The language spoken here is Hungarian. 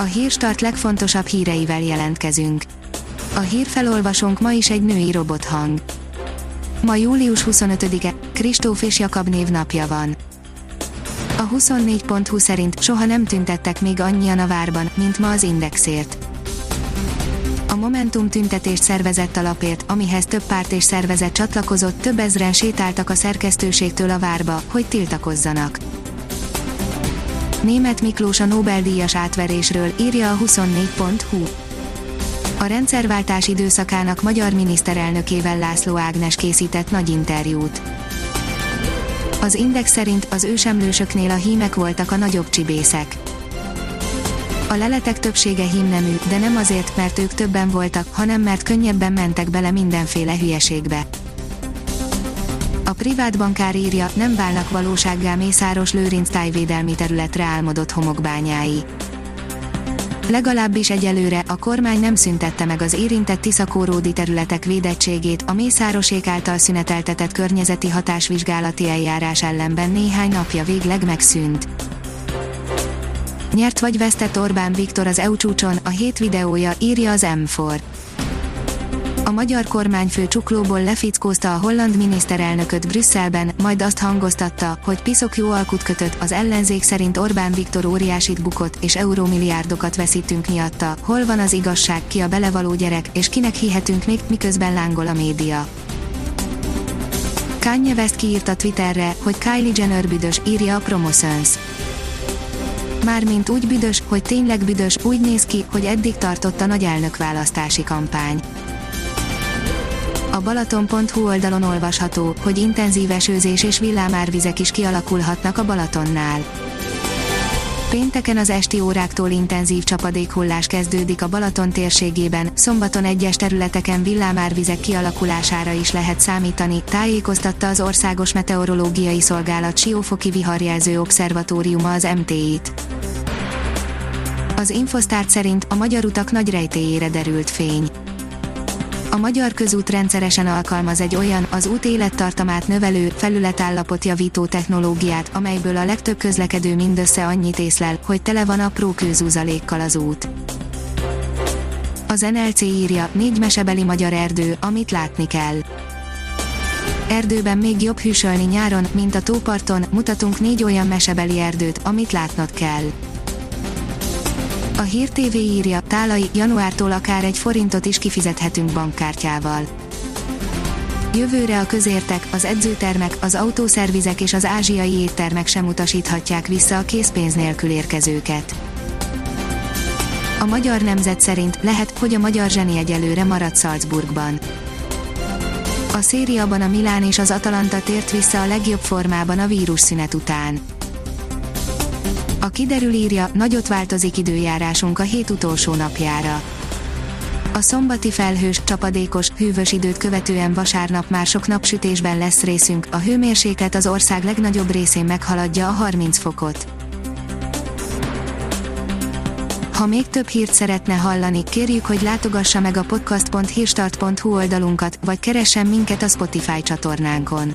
A hírstart legfontosabb híreivel jelentkezünk. A hírfelolvasónk ma is egy női robothang. Ma július 25-e, Kristóf és Jakab névnapja van. A 24.20 szerint soha nem tüntettek még annyian a várban, mint ma az Indexért. A Momentum tüntetést szervezett alapért, amihez több párt és szervezet csatlakozott, több ezren sétáltak a szerkesztőségtől a várba, hogy tiltakozzanak. Német Miklós a Nobel-díjas átverésről, írja a 24.hu. A rendszerváltás időszakának magyar miniszterelnökével László Ágnes készített nagy interjút. Az Index szerint az ősemlősöknél a hímek voltak a nagyobb csibészek. A leletek többsége hímnemű, de nem azért, mert ők többen voltak, hanem mert könnyebben mentek bele mindenféle hülyeségbe. A privát bankár írja, nem válnak valósággá Mészáros Lőrinc tájvédelmi területre álmodott homokbányái. Legalábbis egyelőre a kormány nem szüntette meg az érintett Tiszakóródi területek védettségét, a Mészárosék által szüneteltetett környezeti hatásvizsgálati eljárás ellenben néhány napja végleg megszűnt. Nyert vagy vesztett Orbán Viktor az EU csúcson, a hét videója, írja az M4. A magyar kormányfő csuklóból lefickózta a holland miniszterelnököt Brüsszelben, majd azt hangoztatta, hogy piszok jó alkut kötött, az ellenzék szerint Orbán Viktor óriásit bukott, és eurómilliárdokat veszítünk miatta, hol van az igazság, ki a belevaló gyerek, és kinek hihetünk még, miközben lángol a média. Kanye West kiírta Twitterre, hogy Kylie Jenner büdös, írja a Promotions. Mármint úgy büdös, hogy tényleg büdös, úgy néz ki, hogy eddig tartott a nagy elnökválasztási kampány. A Balaton.hu oldalon olvasható, hogy intenzív esőzés és villámárvizek is kialakulhatnak a Balatonnál. Pénteken az esti óráktól intenzív csapadékhullás kezdődik a Balaton térségében, szombaton egyes területeken villámárvizek kialakulására is lehet számítani, tájékoztatta az Országos Meteorológiai Szolgálat Siófoki Viharjelző Obszervatóriuma az MT-t. Az Infosztárt szerint a magyar utak nagy rejtélyére derült fény. Magyar közút rendszeresen alkalmaz egy olyan, az út élettartamát növelő, felületállapot javító technológiát, amelyből a legtöbb közlekedő mindössze annyit észlel, hogy tele van apró kőzúzalékkal az út. Az NLC írja, négy mesebeli magyar erdő, amit látni kell. Erdőben még jobb hűsölni nyáron, mint a tóparton, mutatunk négy olyan mesebeli erdőt, amit látnod kell. A Hír TV írja, Tálai, januártól akár egy forintot is kifizethetünk bankkártyával. Jövőre a közértek, az edzőtermek, az autószervizek és az ázsiai éttermek sem utasíthatják vissza a készpénz nélkül érkezőket. A magyar nemzet szerint lehet, hogy a magyar zseni egyelőre marad Salzburgban. A szériaban a Milán és az Atalanta tért vissza a legjobb formában a vírusszünet után. A kiderül írja, nagyot változik időjárásunk a hét utolsó napjára. A szombati felhős, csapadékos, hűvös időt követően vasárnap már sok napsütésben lesz részünk, a hőmérséklet az ország legnagyobb részén meghaladja a 30 fokot. Ha még több hírt szeretne hallani, kérjük, hogy látogassa meg a podcast.hírstart.hu oldalunkat, vagy keressen minket a Spotify csatornánkon